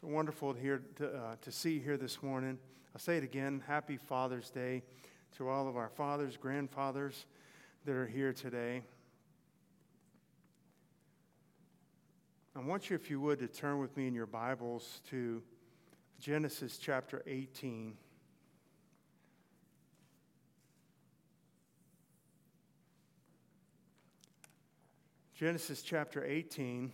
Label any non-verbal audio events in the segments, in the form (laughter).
So wonderful here to, uh, to see you here this morning. I'll say it again Happy Father's Day to all of our fathers, grandfathers that are here today. I want you, if you would, to turn with me in your Bibles to Genesis chapter 18. Genesis chapter 18.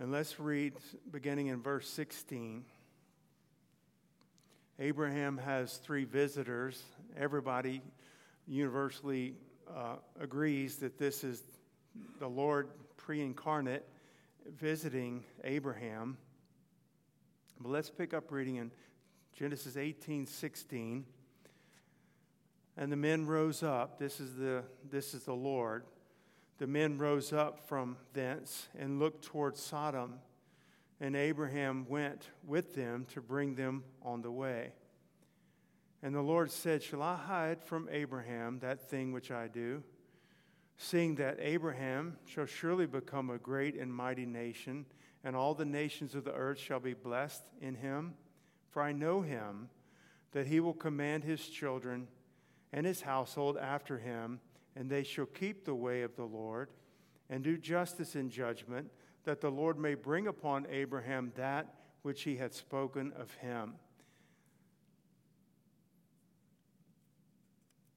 And let's read beginning in verse 16. Abraham has three visitors. Everybody universally uh, agrees that this is the Lord pre incarnate visiting Abraham. But let's pick up reading in Genesis 18 16. And the men rose up. This is the, this is the Lord the men rose up from thence and looked toward Sodom, and Abraham went with them to bring them on the way. And the Lord said, Shall I hide from Abraham that thing which I do? Seeing that Abraham shall surely become a great and mighty nation, and all the nations of the earth shall be blessed in him. For I know him, that he will command his children and his household after him and they shall keep the way of the Lord and do justice in judgment, that the Lord may bring upon Abraham that which he had spoken of him.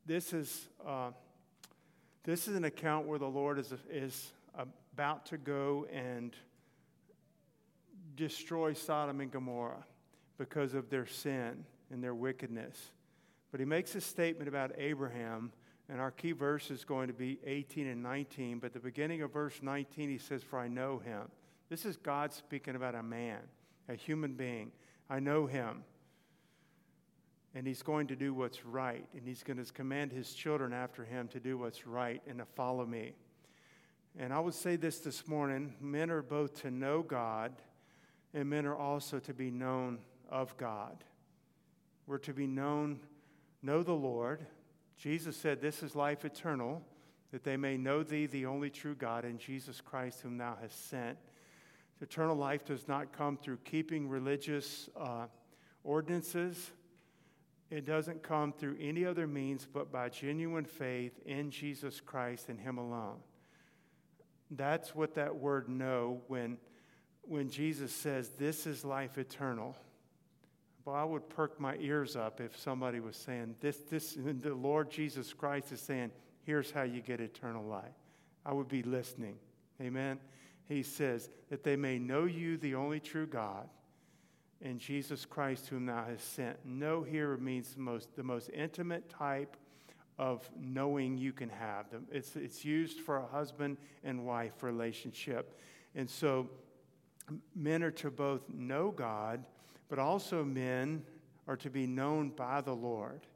This is, uh, this is an account where the Lord is, is about to go and destroy Sodom and Gomorrah because of their sin and their wickedness. But he makes a statement about Abraham and our key verse is going to be 18 and 19. But the beginning of verse 19, he says, For I know him. This is God speaking about a man, a human being. I know him. And he's going to do what's right. And he's going to command his children after him to do what's right and to follow me. And I would say this this morning men are both to know God, and men are also to be known of God. We're to be known, know the Lord Jesus said, This is life eternal, that they may know thee, the only true God, and Jesus Christ, whom thou hast sent. Eternal life does not come through keeping religious uh, ordinances. It doesn't come through any other means but by genuine faith in Jesus Christ and Him alone. That's what that word know when, when Jesus says, This is life eternal. Well, I would perk my ears up if somebody was saying, this, this, (laughs) the Lord Jesus Christ is saying, here's how you get eternal life. I would be listening. Amen. He says, that they may know you, the only true God, and Jesus Christ, whom thou hast sent. Know here means the most, the most intimate type of knowing you can have. It's, it's used for a husband and wife relationship. And so men are to both know God but also men are to be known by the Lord.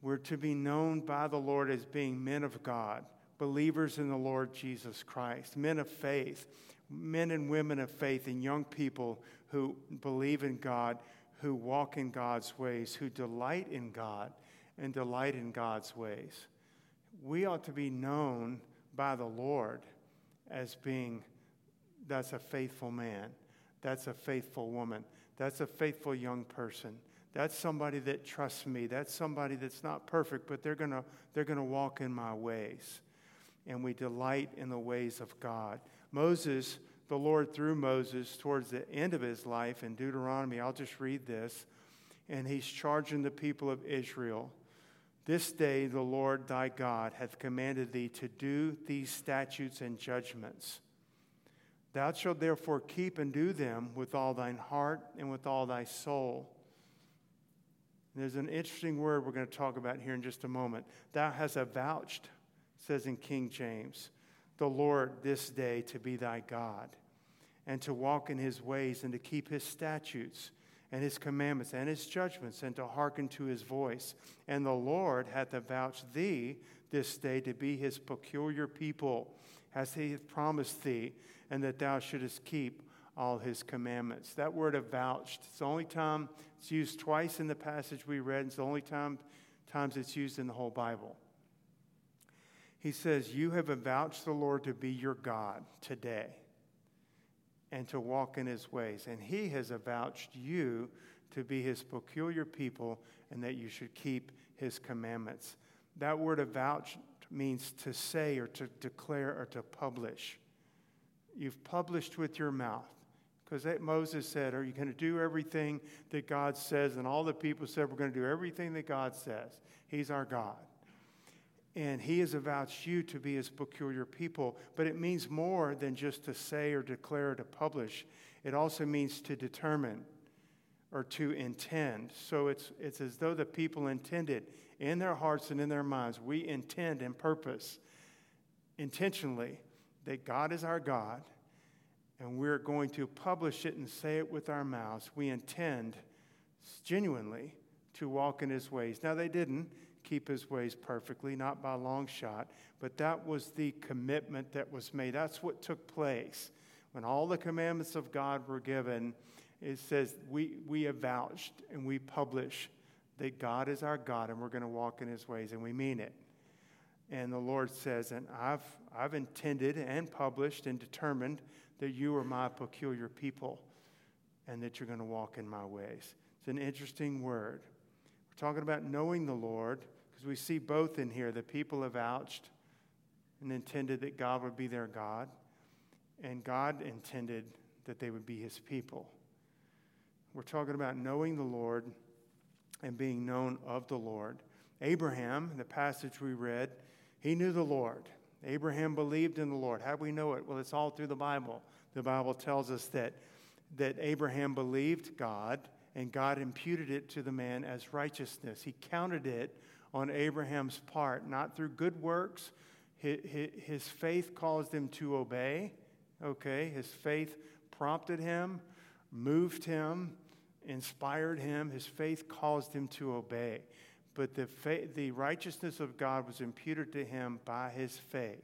We're to be known by the Lord as being men of God, believers in the Lord Jesus Christ, men of faith, men and women of faith, and young people who believe in God, who walk in God's ways, who delight in God and delight in God's ways. We ought to be known by the Lord as being that's a faithful man, that's a faithful woman. That's a faithful young person. That's somebody that trusts me. That's somebody that's not perfect, but they're going to they're going to walk in my ways. And we delight in the ways of God. Moses, the Lord through Moses towards the end of his life in Deuteronomy, I'll just read this. And he's charging the people of Israel This day the Lord thy God hath commanded thee to do these statutes and judgments Thou shalt therefore keep and do them with all thine heart and with all thy soul. And there's an interesting word we're going to talk about here in just a moment. Thou hast avouched, says in King James, the Lord this day to be thy God, and to walk in his ways, and to keep his statutes, and his commandments, and his judgments, and to hearken to his voice. And the Lord hath avouched thee this day to be his peculiar people, as he hath promised thee and that thou shouldest keep all his commandments. That word avouched, it's the only time it's used twice in the passage we read, it's the only time times it's used in the whole Bible. He says, You have avouched the Lord to be your God today. and to walk in his ways. And he has avouched you to be his peculiar people and that you should keep his commandments. That word avouched means to say or to declare or to publish. You've published with your mouth. Because Moses said, Are you going to do everything that God says? And all the people said, We're going to do everything that God says. He's our God. And he has avouched you to be his peculiar people. But it means more than just to say or declare or to publish, it also means to determine or to intend. So it's, it's as though the people intended in their hearts and in their minds. We intend and purpose intentionally that God is our God and we're going to publish it and say it with our mouths. We intend genuinely to walk in his ways. Now, they didn't keep his ways perfectly, not by a long shot, but that was the commitment that was made. That's what took place. When all the commandments of God were given, it says we, we avouched and we publish that God is our God and we're going to walk in his ways, and we mean it. And the Lord says, and I've, I've intended and published and determined that you are my peculiar people and that you're going to walk in my ways. It's an interesting word. We're talking about knowing the Lord because we see both in here. The people have vouched and intended that God would be their God, and God intended that they would be his people. We're talking about knowing the Lord and being known of the Lord. Abraham, the passage we read, he knew the Lord. Abraham believed in the Lord. How do we know it? Well, it's all through the Bible. The Bible tells us that, that Abraham believed God and God imputed it to the man as righteousness. He counted it on Abraham's part, not through good works. His faith caused him to obey, okay? His faith prompted him, moved him, inspired him. His faith caused him to obey but the, the righteousness of God was imputed to him by his faith.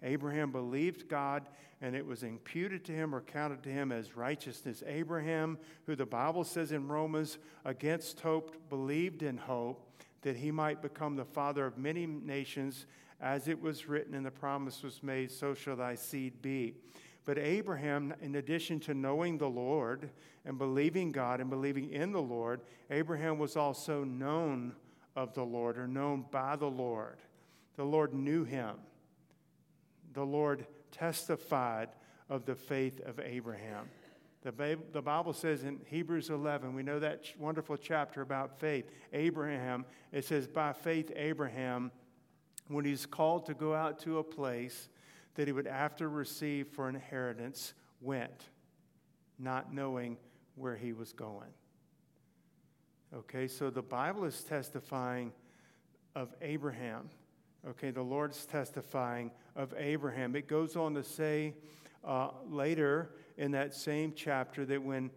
Abraham believed God, and it was imputed to him or counted to him as righteousness. Abraham, who the Bible says in Romans, against hope, believed in hope that he might become the father of many nations, as it was written and the promise was made, so shall thy seed be. But Abraham, in addition to knowing the Lord and believing God and believing in the Lord, Abraham was also known of the Lord or known by the Lord. The Lord knew him. The Lord testified of the faith of Abraham. The, the Bible says in Hebrews 11, we know that wonderful chapter about faith. Abraham, it says, by faith, Abraham, when he's called to go out to a place that he would after receive for inheritance, went, not knowing where he was going. Okay, so the Bible is testifying of Abraham. Okay, the Lord's testifying of Abraham. It goes on to say uh, later in that same chapter that when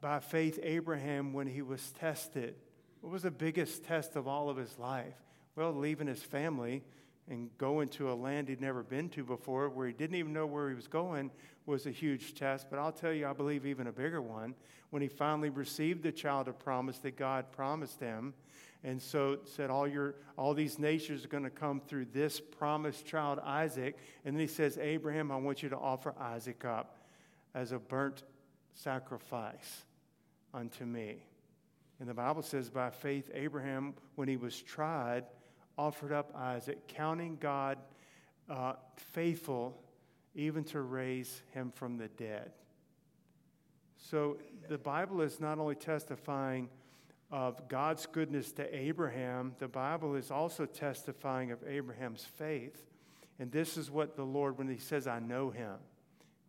by faith Abraham, when he was tested, what was the biggest test of all of his life? Well, leaving his family and going to a land he'd never been to before, where he didn't even know where he was going, was a huge test. But I'll tell you, I believe even a bigger one when he finally received the child of promise that God promised him. And so said, all, your, all these nations are going to come through this promised child, Isaac. And then he says, Abraham, I want you to offer Isaac up as a burnt sacrifice unto me. And the Bible says, by faith, Abraham, when he was tried, offered up Isaac, counting God uh, faithful even to raise him from the dead. So the Bible is not only testifying of God's goodness to Abraham, the Bible is also testifying of Abraham's faith. And this is what the Lord, when he says, I know him,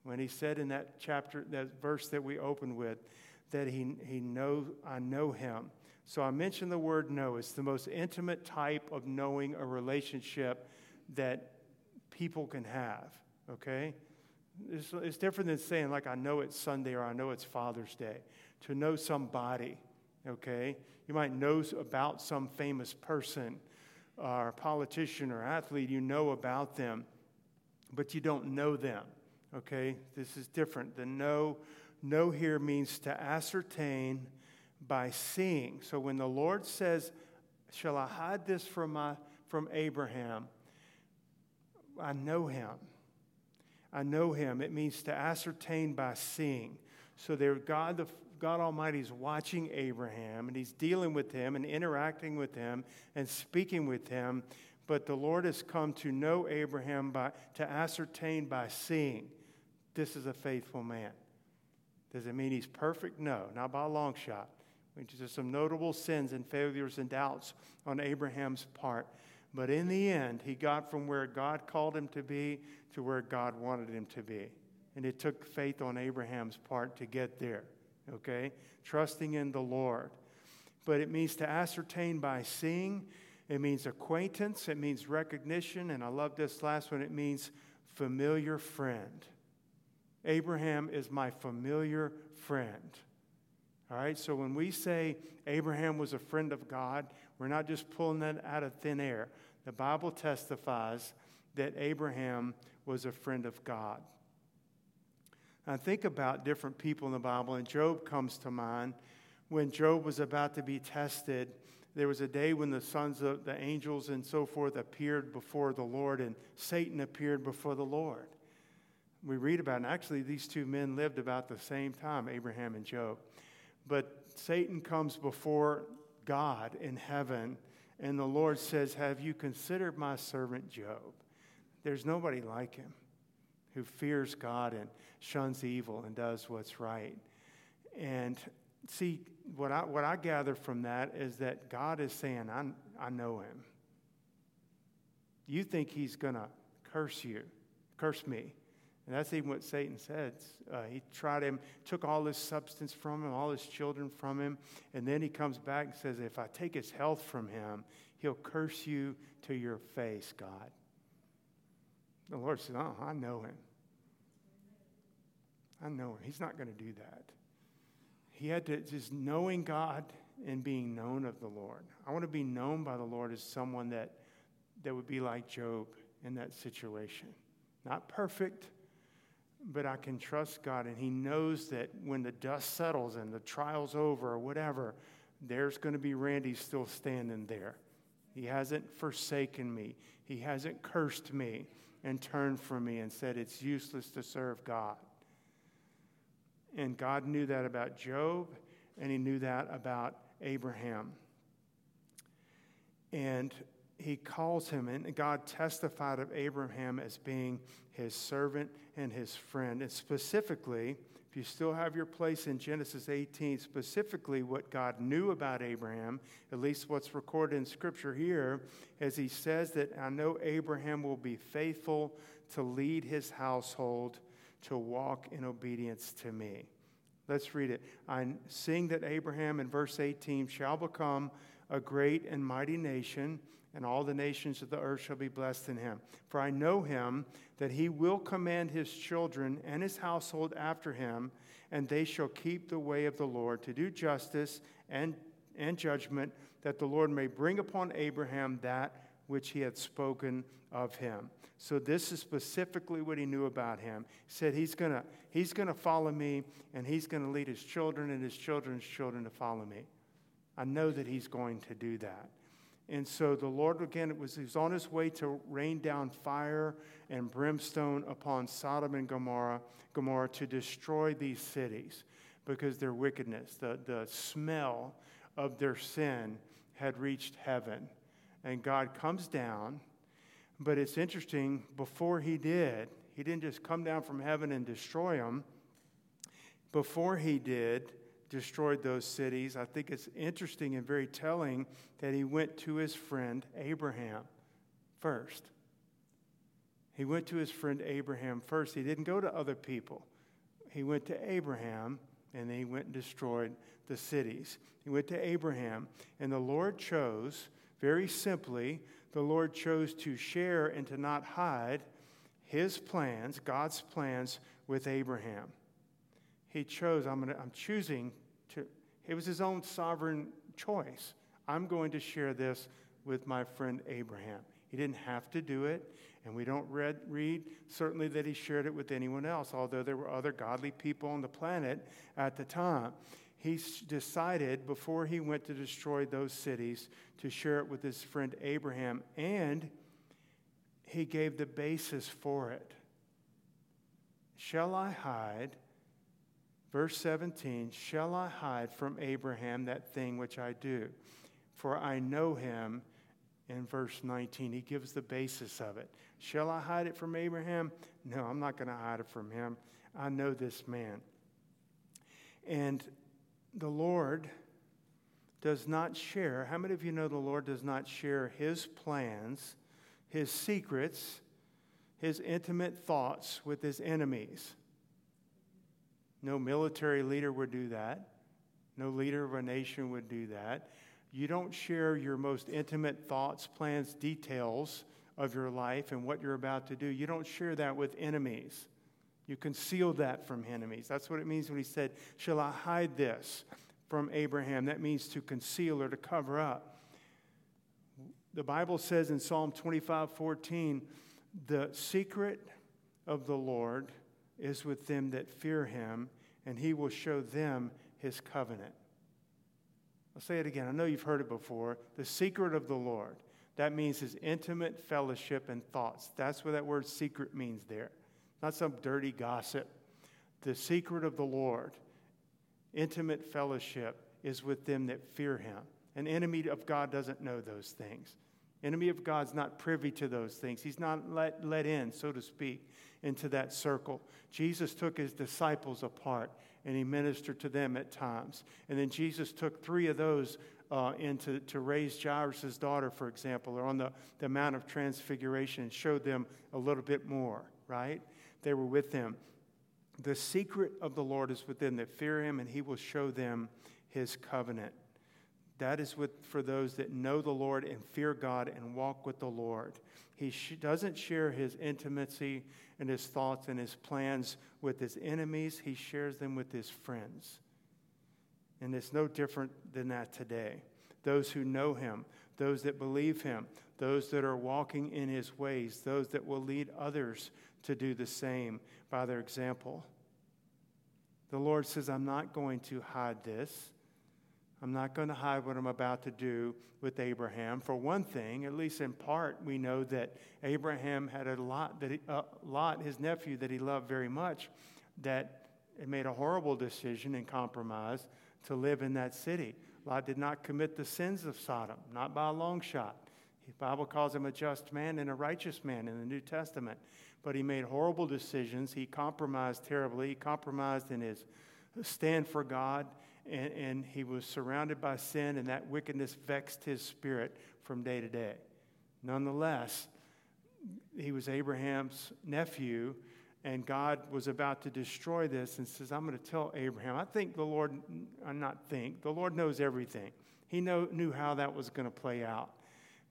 when he said in that chapter, that verse that we opened with, that he, he knows, I know him. So I mentioned the word know. It's the most intimate type of knowing a relationship that people can have, okay? It's, it's different than saying, like, I know it's Sunday or I know it's Father's Day. To know somebody, okay? You might know about some famous person or politician or athlete, you know about them, but you don't know them, okay? This is different. The know, know here means to ascertain by seeing. So when the Lord says, Shall I hide this from, my, from Abraham? I know him. I know him. It means to ascertain by seeing. So there, God, the, God Almighty is watching Abraham and he's dealing with him and interacting with him and speaking with him. But the Lord has come to know Abraham by, to ascertain by seeing this is a faithful man. Does it mean he's perfect? No, not by a long shot. There's some notable sins and failures and doubts on Abraham's part. But in the end, he got from where God called him to be to where God wanted him to be. And it took faith on Abraham's part to get there, okay? Trusting in the Lord. But it means to ascertain by seeing, it means acquaintance, it means recognition, and I love this last one, it means familiar friend. Abraham is my familiar friend. All right, so when we say Abraham was a friend of God, we're not just pulling that out of thin air. The Bible testifies that Abraham was a friend of God. I think about different people in the Bible, and Job comes to mind. When Job was about to be tested, there was a day when the sons of the angels and so forth appeared before the Lord, and Satan appeared before the Lord. We read about, and actually, these two men lived about the same time, Abraham and Job. But Satan comes before God in heaven, and the Lord says, Have you considered my servant Job? There's nobody like him who fears God and shuns evil and does what's right. And see, what I, what I gather from that is that God is saying, I, I know him. You think he's going to curse you, curse me. And that's even what Satan said. Uh, he tried him, took all his substance from him, all his children from him, and then he comes back and says, If I take his health from him, he'll curse you to your face, God. The Lord said, Oh, I know him. I know him. He's not going to do that. He had to just knowing God and being known of the Lord. I want to be known by the Lord as someone that, that would be like Job in that situation. Not perfect but I can trust God. And He knows that when the dust settles and the trial's over or whatever, there's going to be Randy still standing there. He hasn't forsaken me, He hasn't cursed me and turned from me and said it's useless to serve God. And God knew that about Job, and He knew that about Abraham. And he calls him, and God testified of Abraham as being his servant and his friend. And specifically, if you still have your place in Genesis 18, specifically what God knew about Abraham, at least what's recorded in Scripture here, as he says that I know Abraham will be faithful to lead his household to walk in obedience to me. Let's read it. I'm seeing that Abraham in verse 18 shall become a great and mighty nation and all the nations of the earth shall be blessed in him. For I know him that he will command his children and his household after him, and they shall keep the way of the Lord to do justice and, and judgment, that the Lord may bring upon Abraham that which he had spoken of him. So this is specifically what he knew about him. He said he's to he's to follow me and he's to lead his children and his children's children to follow me. I know that he's going to do that. And so the Lord, again, was, he was on his way to rain down fire and brimstone upon Sodom and Gomorrah, Gomorrah to destroy these cities because their wickedness, the, the smell of their sin had reached heaven. And God comes down. But it's interesting, before he did, he didn't just come down from heaven and destroy them. Before he did, destroyed those cities, I think it's interesting and very telling that he went to his friend Abraham first. He went to his friend Abraham first. He didn't go to other people. He went to Abraham and he went and destroyed the cities. He went to Abraham, and the Lord chose, very simply, the Lord chose to share and to not hide his plans, God's plans, with Abraham. He chose, I'm, gonna, I'm choosing to, it was his own sovereign choice. I'm going to share this with my friend Abraham. He didn't have to do it, and we don't read, read certainly that he shared it with anyone else, although there were other godly people on the planet at the time. He decided before he went to destroy those cities to share it with his friend Abraham, and he gave the basis for it. Shall I hide, verse 17, shall I hide from Abraham that thing which I do? For I know him. In verse 19, he gives the basis of it. Shall I hide it from Abraham? No, I'm not going to hide it from him. I know this man. And the Lord does not share. How many of you know the Lord does not share his plans, his secrets, his intimate thoughts with his enemies. No military leader would do that. No leader of a nation would do that. You don't share your most intimate thoughts, plans, details of your life and what you're about to do. You don't share that with enemies. You conceal that from enemies. That's what it means when he said, Shall I hide this from Abraham? That means to conceal or to cover up. The Bible says in Psalm 25 14, the secret of the Lord is with them that fear him, and he will show them his covenant. I'll say it again. I know you've heard it before. The secret of the Lord. That means his intimate fellowship and thoughts. That's what that word secret means there. Not some dirty gossip. The secret of the Lord, intimate fellowship, is with them that fear him. An enemy of God doesn't know those things. Enemy of God's not privy to those things. He's not let, let in, so to speak, into that circle. Jesus took his disciples apart and he ministered to them at times. And then Jesus took three of those uh, into to raise Jairus' daughter, for example, or on the, the Mount of Transfiguration and showed them a little bit more, right? They were with him. The secret of the Lord is within that fear him, and he will show them his covenant. That is with, for those that know the Lord and fear God and walk with the Lord. He sh- doesn't share his intimacy and his thoughts and his plans with his enemies, he shares them with his friends. And it's no different than that today. Those who know him, those that believe him, those that are walking in his ways, those that will lead others to do the same by their example. The Lord says, I'm not going to hide this. I'm not going to hide what I'm about to do with Abraham. For one thing, at least in part, we know that Abraham had a lot that he, uh, Lot, his nephew, that he loved very much, that made a horrible decision and compromise to live in that city. Lot did not commit the sins of Sodom, not by a long shot. The Bible calls him a just man and a righteous man in the New Testament. But he made horrible decisions. He compromised terribly. He compromised in his stand for God and, and he was surrounded by sin, and that wickedness vexed his spirit from day to day. Nonetheless, he was Abraham's nephew, and God was about to destroy this and says, I'm going to tell Abraham. I think the Lord, I not think, the Lord knows everything. He know, knew how that was going to play out.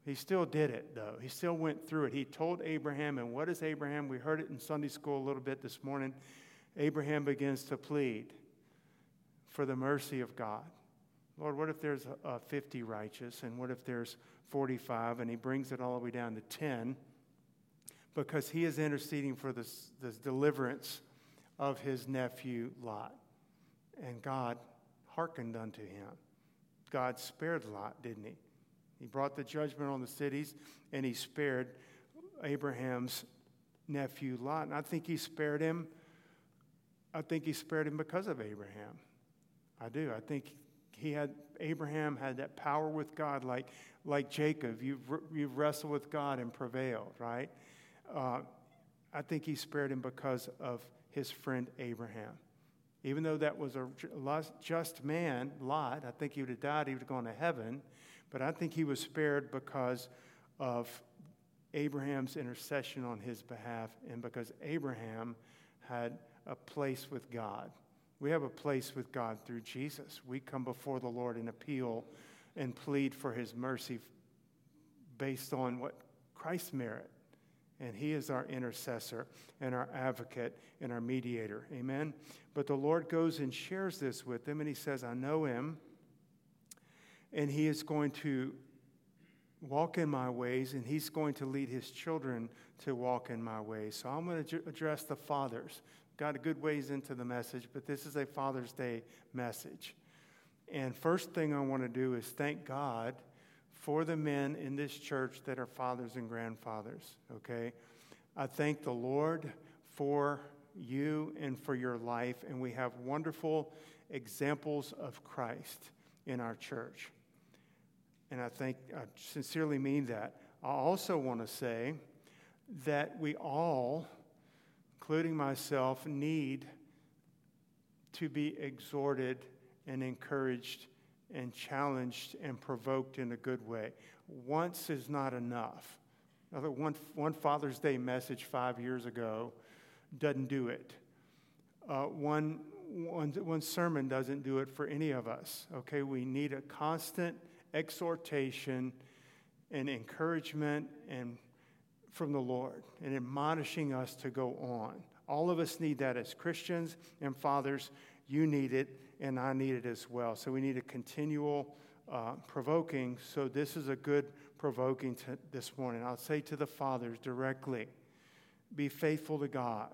He still did it, though. He still went through it. He told Abraham, and what is Abraham? We heard it in Sunday school a little bit this morning. Abraham begins to plead for the mercy of God. Lord, what if there's a, 50 righteous, and what if there's 45, and he brings it all the way down to 10 because he is interceding for this, this deliverance of his nephew Lot. And God hearkened unto him. God spared Lot, didn't he? He brought the judgment on the cities, and he spared Abraham's nephew Lot. And I think he spared him. I think he spared him because of Abraham. I do. I think he had Abraham had that power with God, like like Jacob. You've you've wrestled with God and prevailed, right? Uh, I think he spared him because of his friend Abraham. Even though that was a just man, Lot, I think he would have died, he would have gone to heaven. But I think he was spared because of Abraham's intercession on his behalf and because Abraham had a place with God. We have a place with God through Jesus. We come before the Lord and appeal and plead for his mercy based on what Christ merit. And he is our intercessor and our advocate and our mediator. Amen. But the Lord goes and shares this with him, and he says, I know him, and he is going to walk in my ways, and he's going to lead his children to walk in my ways. So I'm going to address the fathers got a good ways into the message, but this is a Father's Day message. And first thing I want to do is thank God for the men in this church that are fathers and grandfathers, okay? I thank the Lord for you and for your life, and we have wonderful examples of Christ in our church. And I think I sincerely mean that. I also want to say that we all, including myself, need to be exhorted and encouraged and challenged and provoked in a good way. Once is not enough. Another one, one Father's Day message five years ago doesn't do it. Uh, one, one, one sermon doesn't do it for any of us. Okay, we need a constant exhortation and encouragement and from the Lord and admonishing us to go on. All of us need that as Christians and fathers. You need it, and I need it as well. So we need a continual uh, provoking. So this is a good provoking to this morning. I'll say to the fathers directly be faithful to God.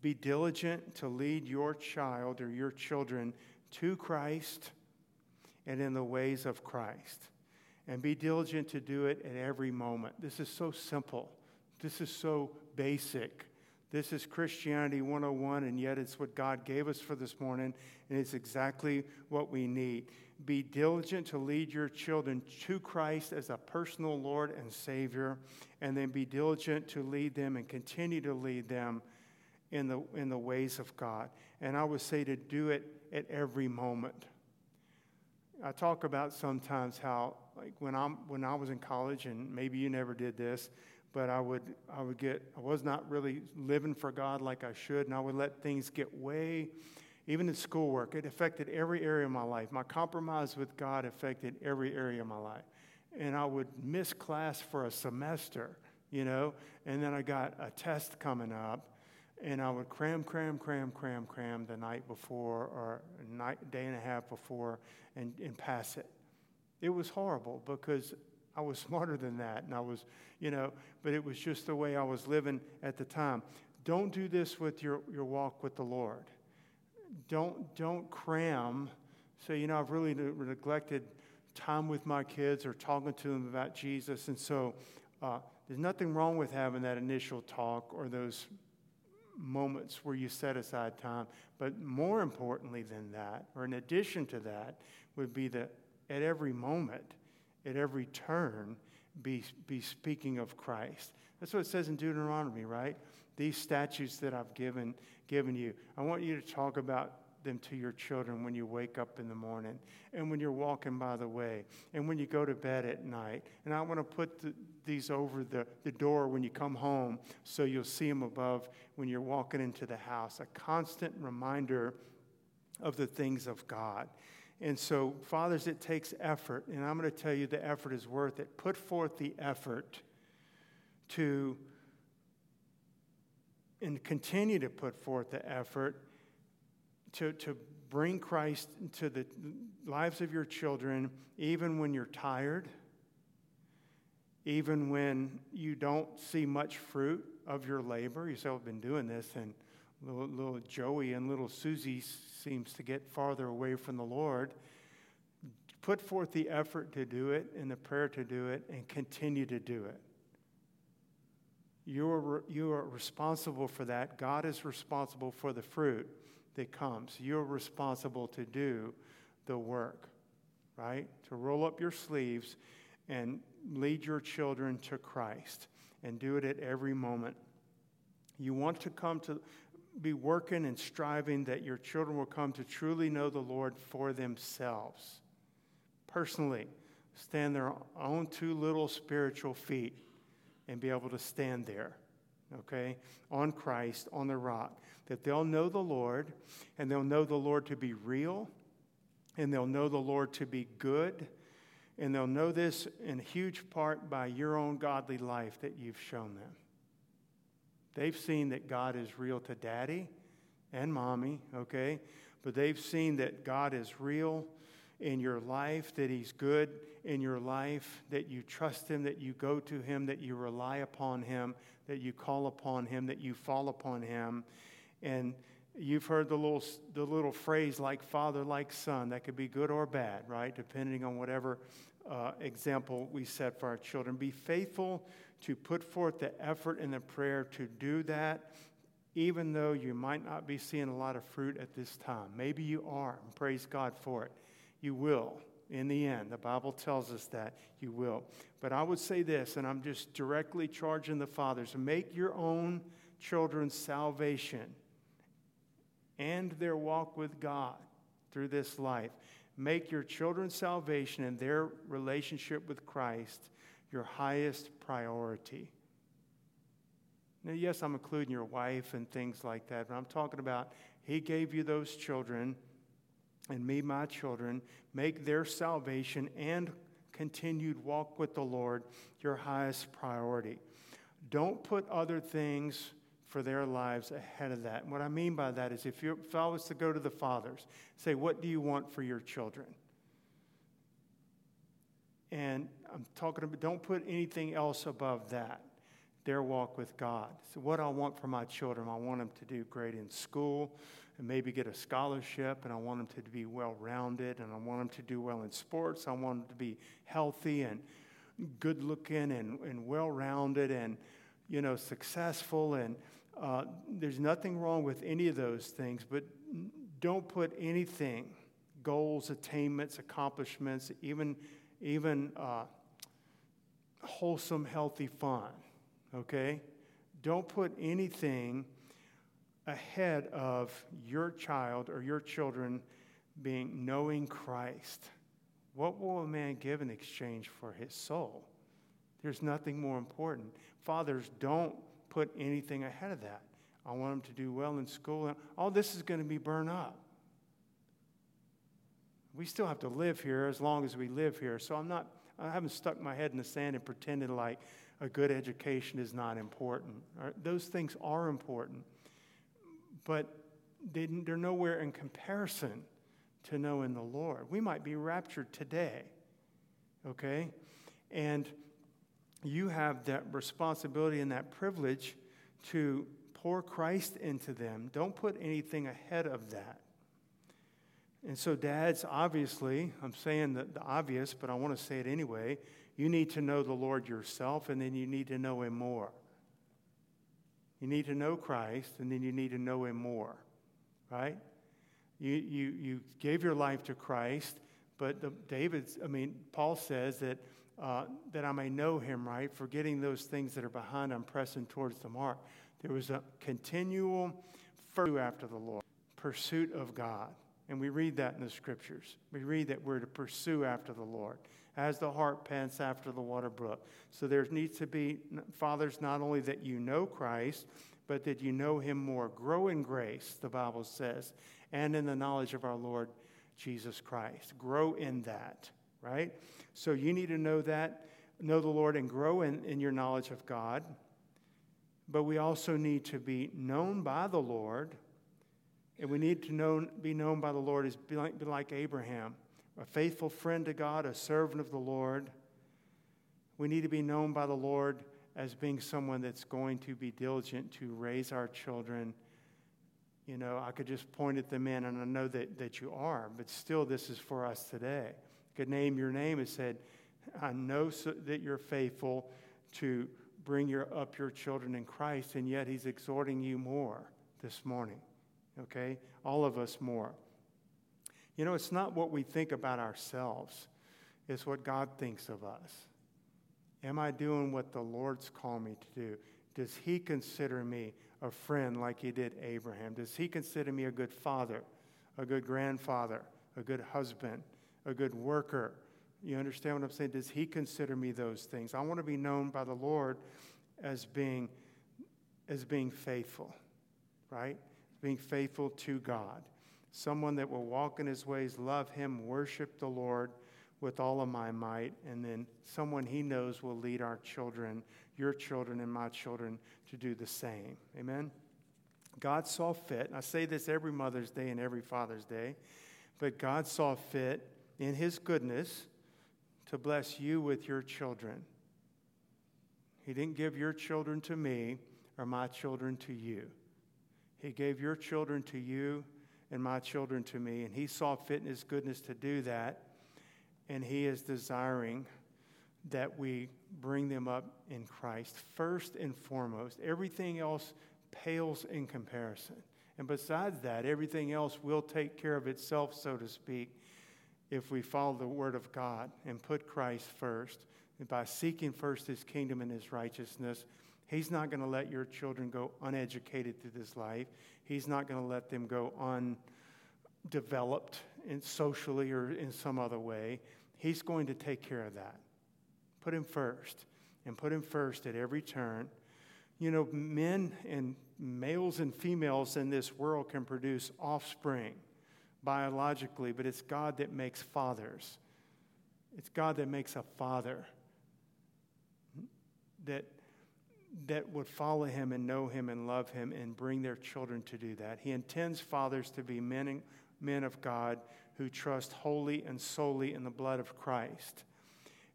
Be diligent to lead your child or your children to Christ and in the ways of Christ. And be diligent to do it at every moment. This is so simple. This is so basic. This is Christianity 101, and yet it's what God gave us for this morning, and it's exactly what we need. Be diligent to lead your children to Christ as a personal Lord and Savior, and then be diligent to lead them and continue to lead them in the, in the ways of God. And I would say to do it at every moment. I talk about sometimes how, like when, I'm, when I was in college, and maybe you never did this, but I would, I would get, I was not really living for God like I should, and I would let things get way, even in schoolwork, it affected every area of my life. My compromise with God affected every area of my life. And I would miss class for a semester, you know, and then I got a test coming up, and I would cram, cram, cram, cram, cram the night before or night, day and a half before and, and pass it. It was horrible because I was (laughs) smarter than that. And I was, you know, but it was just the way I was living at the time. Don't do this with your, your walk with the Lord. Don't, don't cram. Say, you know, I've really neglected time with my kids or talking to them about Jesus. And so uh, there's nothing wrong with having that initial talk or those moments where you set aside time. But more importantly than that, or in addition to that, would be that at every moment, at every turn be, be speaking of Christ. That's what it says in Deuteronomy, right? These statutes that I've given, given you. I want you to talk about them to your children when you wake up in the morning and when you're walking by the way and when you go to bed at night. And I want to put the, these over the, the door when you come home so you'll see them above when you're walking into the house. A constant reminder of the things of God. And so, fathers, it takes effort, and I'm going to tell you the effort is worth it. Put forth the effort to, and continue to put forth the effort to, to bring Christ into the lives of your children, even when you're tired, even when you don't see much fruit of your labor. You say, I've been doing this, and little, little Joey and little Susie seems to get farther away from the Lord. Put forth the effort to do it and the prayer to do it and continue to do it. You are, you are responsible for that. God is responsible for the fruit that comes. You're responsible to do the work, right? To roll up your sleeves and lead your children to Christ and do it at every moment. You want to come to be working and striving that your children will come to truly know the Lord for themselves. Personally, stand their own two little spiritual feet and be able to stand there, okay, on Christ, on the rock. That they'll know the Lord and they'll know the Lord to be real and they'll know the Lord to be good. And they'll know this in huge part by your own godly life that you've shown them. They've seen that God is real to daddy and mommy, okay? But they've seen that God is real in your life, that He's good in your life, that you trust Him, that you go to Him, that you rely upon Him, that you call upon Him, that you fall upon Him. And you've heard the little, the little phrase like father, like son. That could be good or bad, right? Depending on whatever uh, example we set for our children. Be faithful to put forth the effort and the prayer to do that even though you might not be seeing a lot of fruit at this time. Maybe you are, and praise God for it. You will in the end. The Bible tells us that you will. But I would say this, and I'm just directly charging the fathers make your own children's salvation and their walk with God through this life. Make your children's salvation and their relationship with Christ your highest priority. Now, yes, I'm including your wife and things like that, but I'm talking about He gave you those children and me, my children. Make their salvation and continued walk with the Lord your highest priority. Don't put other things for their lives ahead of that. And what I mean by that is if, you, if I was to go to the fathers, say, What do you want for your children? And I'm talking about, don't put anything else above that, their walk with God. So, what I want for my children, I want them to do great in school and maybe get a scholarship, and I want them to be well rounded, and I want them to do well in sports. I want them to be healthy and good looking and, and well rounded and, you know, successful. And uh, there's nothing wrong with any of those things, but don't put anything, goals, attainments, accomplishments, even, even uh, wholesome, healthy fun, okay? Don't put anything ahead of your child or your children being knowing Christ. What will a man give in exchange for his soul? There's nothing more important. Fathers, don't put anything ahead of that. I want them to do well in school. and All this is going to be burned up. We still have to live here as long as we live here. So I'm not, I haven't stuck my head in the sand and pretended like a good education is not important. Those things are important, but they, they're nowhere in comparison to knowing the Lord. We might be raptured today, okay? And you have that responsibility and that privilege to pour Christ into them. Don't put anything ahead of that. And so, dads, obviously, I'm saying the, the obvious, but I want to say it anyway. You need to know the Lord yourself, and then you need to know Him more. You need to know Christ, and then you need to know Him more, right? You, you, you gave your life to Christ, but the, David's, I mean, Paul says that uh, that I may know him, right? Forgetting those things that are behind, I'm pressing towards the mark. There was a continual pursuit after the Lord, pursuit of God. And we read that in the scriptures. We read that we're to pursue after the Lord, as the hart pants after the water brook. So there needs to be, fathers, not only that you know Christ, but that you know him more. Grow in grace, the Bible says, and in the knowledge of our Lord Jesus Christ. Grow in that, right? So you need to know that, know the Lord, and grow in, in your knowledge of God. But we also need to be known by the Lord. And we need to know, be known by the Lord as be like, be like Abraham, a faithful friend to God, a servant of the Lord. We need to be known by the Lord as being someone that's going to be diligent to raise our children. You know, I could just point at the men, and I know that, that you are, but still, this is for us today could name your name and said, I know so that you're faithful to bring your, up your children in Christ, and yet he's exhorting you more this morning. Okay? All of us more. You know, it's not what we think about ourselves, it's what God thinks of us. Am I doing what the Lord's called me to do? Does he consider me a friend like he did Abraham? Does he consider me a good father, a good grandfather, a good husband? a good worker. You understand what I'm saying? Does he consider me those things? I want to be known by the Lord as being as being faithful, right? Being faithful to God. Someone that will walk in his ways, love him, worship the Lord with all of my might, and then someone he knows will lead our children, your children and my children, to do the same. Amen? God saw fit, I say this every Mother's Day and every Father's Day, but God saw fit in His goodness to bless you with your children. He didn't give your children to me or my children to you. He gave your children to you and my children to me, and He saw fit in His goodness to do that. And He is desiring that we bring them up in Christ first and foremost. Everything else pales in comparison. And besides that, everything else will take care of itself, so to speak, if we follow the Word of God and put Christ first. And by seeking first His kingdom and His righteousness, He's not going to let your children go uneducated through this life. He's not going to let them go undeveloped in socially or in some other way. He's going to take care of that. Put Him first and put Him first at every turn. You know, men and males and females in this world can produce offspring biologically, but it's God that makes fathers. It's God that makes a father that, that would follow him and know him and love him and bring their children to do that. He intends fathers to be men, men of God who trust wholly and solely in the blood of Christ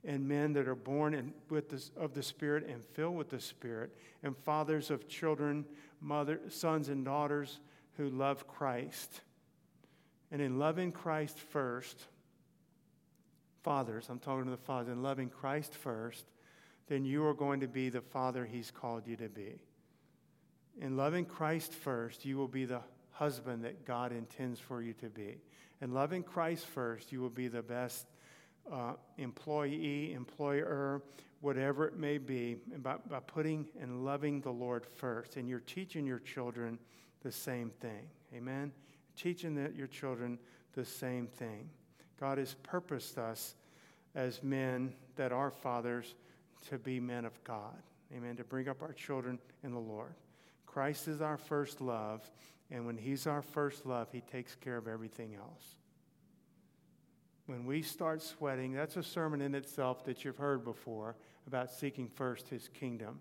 and men that are born in, with the, of the Spirit and filled with the Spirit, and fathers of children, mother, sons and daughters who love Christ. And in loving Christ first, fathers, I'm talking to the fathers, in loving Christ first, then you are going to be the father he's called you to be. In loving Christ first, you will be the husband that God intends for you to be. In loving Christ first, you will be the best uh, employee, employer, whatever it may be, by, by putting and loving the Lord first. And you're teaching your children the same thing. Amen? Teaching the, your children the same thing. God has purposed us as men that are fathers to be men of God. Amen. To bring up our children in the Lord. Christ is our first love, and when He's our first love, He takes care of everything else. When we start sweating, that's a sermon in itself that you've heard before about seeking first his kingdom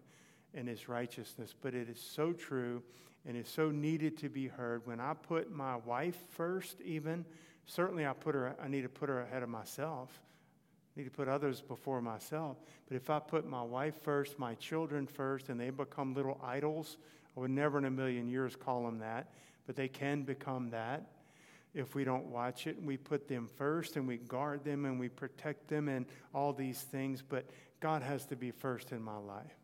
and his righteousness. But it is so true and is so needed to be heard. When I put my wife first, even, certainly I put her, I need to put her ahead of myself. I need to put others before myself. But if I put my wife first, my children first, and they become little idols, I would never in a million years call them that, but they can become that if we don't watch it. And We put them first and we guard them and we protect them and all these things, but God has to be first in my life.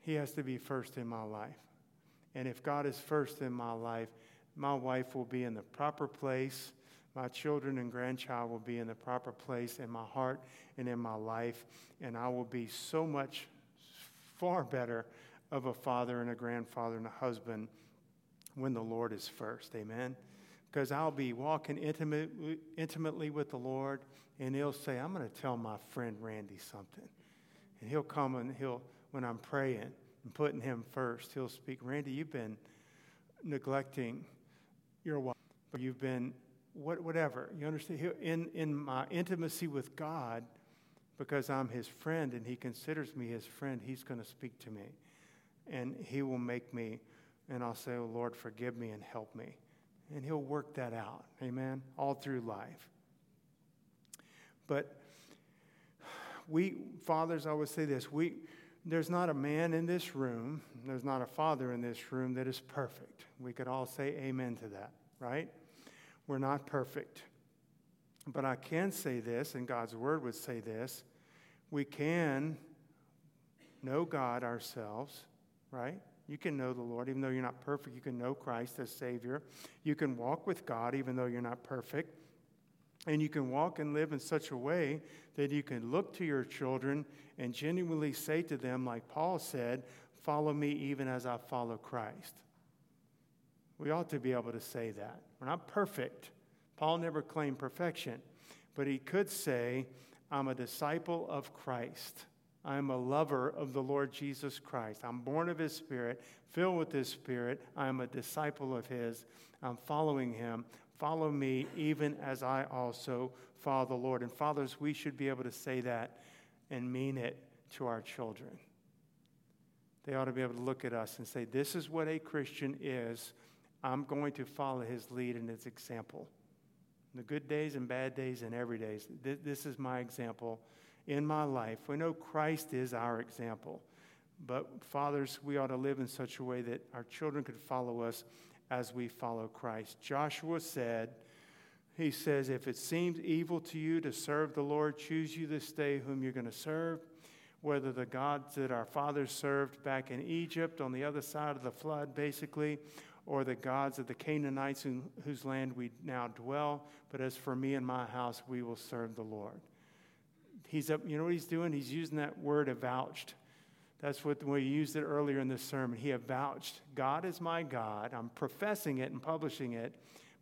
He has to be first in my life. And if God is first in my life, my wife will be in the proper place. My children and grandchild will be in the proper place in my heart and in my life. And I will be so much far better of a father and a grandfather and a husband when the Lord is first. Amen because I'll be walking intimately, intimately with the Lord, and He'll say, I'm going to tell my friend Randy something. And He'll come and He'll, when I'm praying and putting Him first, He'll speak, Randy, you've been neglecting your wife, but you've been what, whatever. You understand? In, in my intimacy with God, because I'm His friend and He considers me His friend, He's going to speak to me. And He will make me, and I'll say, oh, Lord, forgive me and help me and He'll work that out. Amen? All through life. But we, fathers, I would say this we, there's not a man in this room, there's not a father in this room that is perfect. We could all say amen to that, right? We're not perfect. But I can say this, and God's word would say this we can know God ourselves, right? You can know the Lord even though you're not perfect. You can know Christ as Savior. You can walk with God even though you're not perfect. And you can walk and live in such a way that you can look to your children and genuinely say to them, like Paul said, Follow me even as I follow Christ. We ought to be able to say that. We're not perfect. Paul never claimed perfection, but he could say, I'm a disciple of Christ. I'm a lover of the Lord Jesus Christ. I'm born of His Spirit, filled with His Spirit. I'm a disciple of His. I'm following Him. Follow me, even as I also follow the Lord. And fathers, we should be able to say that and mean it to our children. They ought to be able to look at us and say, This is what a Christian is. I'm going to follow his lead and his example. In the good days and bad days and every day. This is my example in my life. We know Christ is our example. But fathers, we ought to live in such a way that our children could follow us as we follow Christ. Joshua said, he says, If it seems evil to you to serve the Lord, choose you this day whom you're going to serve, whether the gods that our fathers served back in Egypt on the other side of the flood, basically, or the gods of the Canaanites in whose land we now dwell. But as for me and my house, we will serve the Lord. He's up, you know what he's doing? He's using that word avouched. That's what we used it earlier in this sermon. He avouched, God is my God. I'm professing it and publishing it,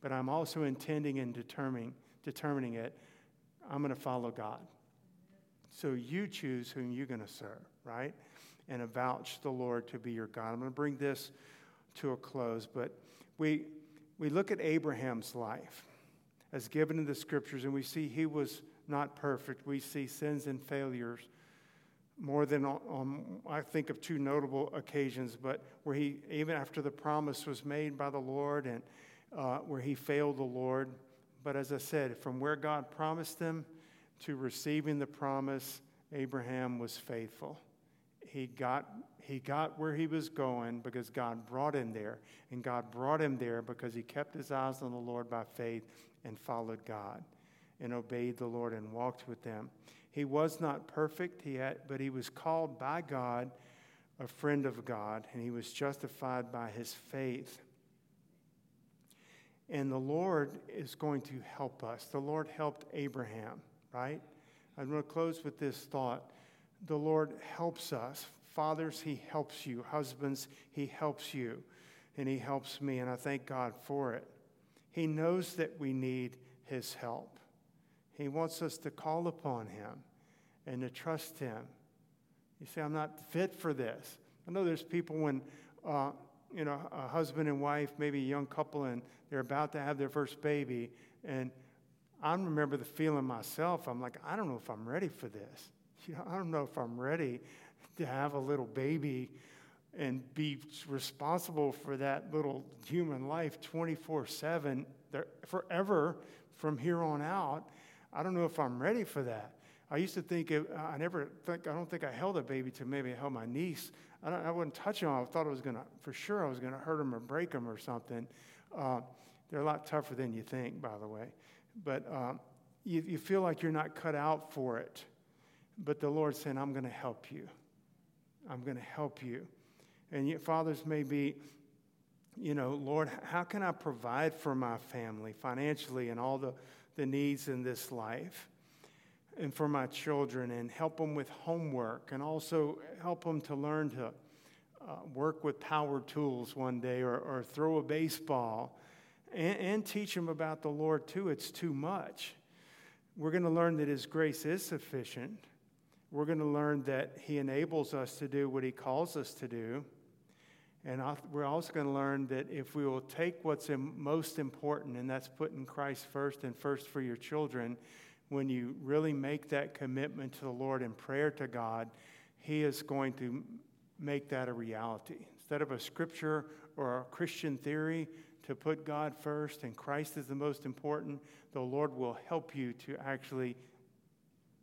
but I'm also intending and determining, determining it. I'm going to follow God. So you choose whom you're going to serve, right? And avouch the Lord to be your God. I'm going to bring this to a close, but we, we look at Abraham's life as given in the scriptures, and we see he was not perfect. We see sins and failures more than on, I think of two notable occasions, but where he, even after the promise was made by the Lord and uh, where he failed the Lord. But as I said, from where God promised him to receiving the promise, Abraham was faithful. He got, he got where he was going because God brought him there. And God brought him there because he kept his eyes on the Lord by faith and followed God and obeyed the Lord and walked with them. He was not perfect, had, but he was called by God a friend of God, and he was justified by his faith. And the Lord is going to help us. The Lord helped Abraham right? I'm going to close with this thought. The Lord helps us. Fathers, He helps you. Husbands, He helps you. And He helps me, and I thank God for it. He knows that we need His help. He wants us to call upon Him and to trust Him. You say, I'm not fit for this. I know there's people when, uh, you know, a husband and wife, maybe a young couple, and they're about to have their first baby, and I remember the feeling myself. I'm like, I don't know if I'm ready for this. (laughs) You know, I don't know if I'm ready to have a little baby and be responsible for that little human life 24 7 forever from here on out. I don't know if I'm ready for that. I used to think, it, I never think, I don't think I held a baby to maybe I held my niece. I, I wouldn't touch him. I thought I was to, for sure, I was going to hurt him or break him or something. Uh, they're a lot tougher than you think, by the way but um, you, you feel like you're not cut out for it. But the Lord's saying, I'm going to help you. I'm going to help you. And yet, fathers may be, you know, Lord, how can I provide for my family financially and all the, the needs in this life? And for my children, and help them with homework, and also help them to learn to uh, work with power tools one day or, or throw a baseball and, and teach them about the Lord too. It's too much. We're going to learn that His grace is sufficient. We're going to learn that He enables us to do what He calls us to do. And we're also going to learn that if we will take what's most important, and that's putting Christ first and first for your children, when you really make that commitment to the Lord in prayer to God, He is going to make that a reality. Instead of a scripture or a Christian theory, to put God first and Christ is the most important, the Lord will help you to actually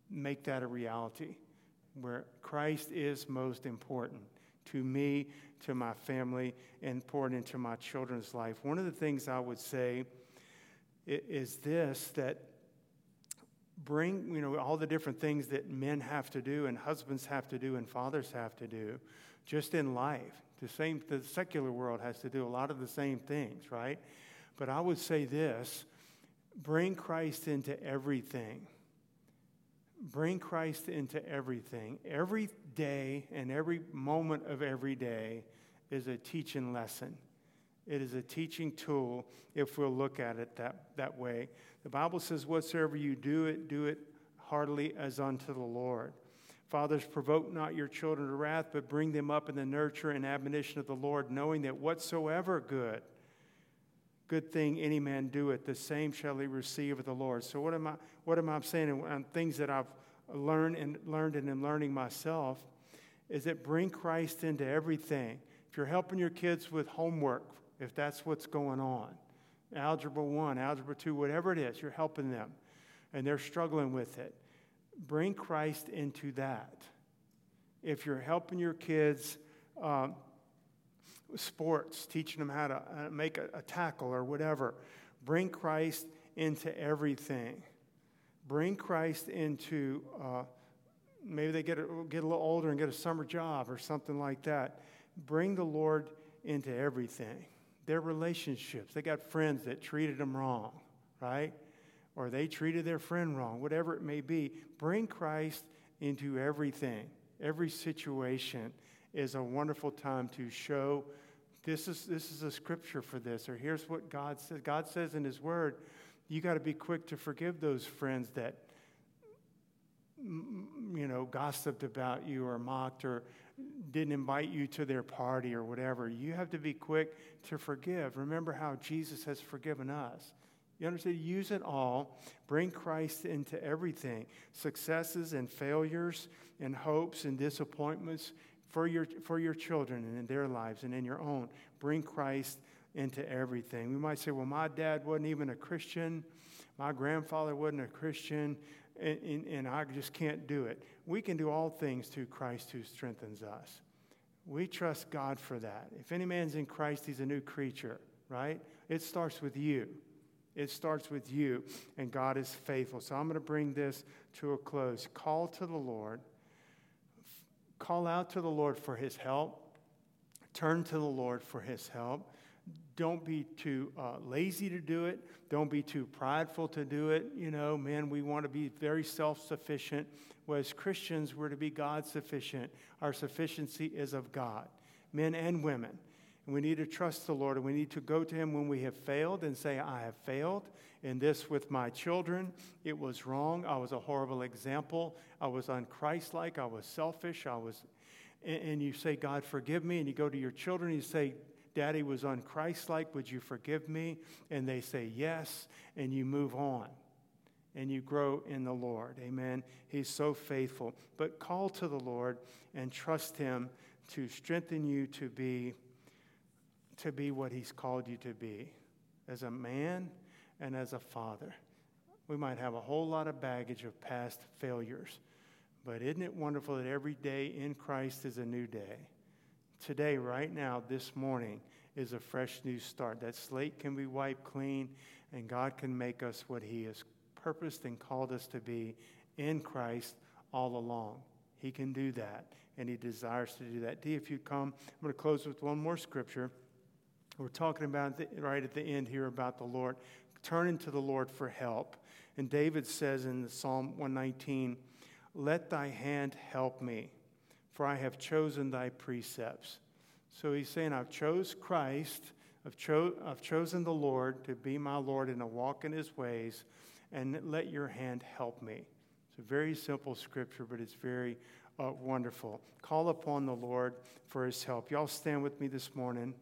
make that a reality where Christ is most important to me, to my family, and poured into my children's life. One of the things I would say is this that bring, you know, all the different things that men have to do and husbands have to do and fathers have to do just in life. The same the secular world has to do a lot of the same things, right? But I would say this bring Christ into everything. Bring Christ into everything. Every day and every moment of every day is a teaching lesson. It is a teaching tool if we'll look at it that, that way. The Bible says, Whatsoever you do it, do it heartily as unto the Lord. Fathers, provoke not your children to wrath, but bring them up in the nurture and admonition of the Lord, knowing that whatsoever good, good thing any man doeth, the same shall he receive of the Lord. So what am I, what am I saying? And things that I've learned and learned and am learning myself is that bring Christ into everything. If you're helping your kids with homework, if that's what's going on, algebra one, algebra two, whatever it is, you're helping them, and they're struggling with it bring Christ into that. If you're helping your kids, um, sports, teaching them how to uh, make a, a tackle or whatever, bring Christ into everything. Bring Christ into uh, maybe they get a, get a little older and get a summer job or something like that. Bring the Lord into everything. Their relationships, they got friends that treated them wrong, right? Or they treated their friend wrong, whatever it may be. Bring Christ into everything. Every situation is a wonderful time to show this is, this is a scripture for this, or here's what God says. God says in His Word, you got to be quick to forgive those friends that you know, gossiped about you or mocked or didn't invite you to their party or whatever. You have to be quick to forgive. Remember how Jesus has forgiven us. You understand? Use it all. Bring Christ into everything successes and failures and hopes and disappointments for your, for your children and in their lives and in your own. Bring Christ into everything. We might say, well, my dad wasn't even a Christian, my grandfather wasn't a Christian and, and, and I just can't do it. We can do all things through Christ who strengthens us. We trust God for that. If any man's in Christ, he's a new creature, right? It starts with you. It starts with you, and God is faithful. So I'm going to bring this to a close. Call to the Lord. Call out to the Lord for his help. Turn to the Lord for his help. Don't be too uh, lazy to do it. Don't be too prideful to do it. You know, man, we want to be very self sufficient. Whereas Christians, we're to be God sufficient. Our sufficiency is of God, men and women. And we need to trust the Lord and we need to go to Him when we have failed and say, I have failed in this with my children. It was wrong. I was a horrible example. I was unchristlike. I was selfish. I was. And you say, God, forgive me. And you go to your children and you say, Daddy was unchristlike. Would you forgive me? And they say, Yes. And you move on and you grow in the Lord. Amen. He's so faithful. But call to the Lord and trust Him to strengthen you to be, to be what He's called you to be as a man and as a father. We might have a whole lot of baggage of past failures, but isn't it wonderful that every day in Christ is a new day? today, right now, this morning, is a fresh new start. That slate can be wiped clean, and God can make us what He has purposed and called us to be in Christ all along. He can do that, and He desires to do that. D, if you come, I'm going to close with one more scripture. We're talking about the, right at the end here about the Lord. Turning to the Lord for help. And David says in the Psalm 119, Let thy hand help me for I have chosen thy precepts. So he's saying, I've chose Christ, I've, cho- I've chosen the Lord to be my Lord and to walk in his ways, and let your hand help me. It's a very simple scripture, but it's very uh, wonderful. Call upon the Lord for his help. Y'all stand with me this morning.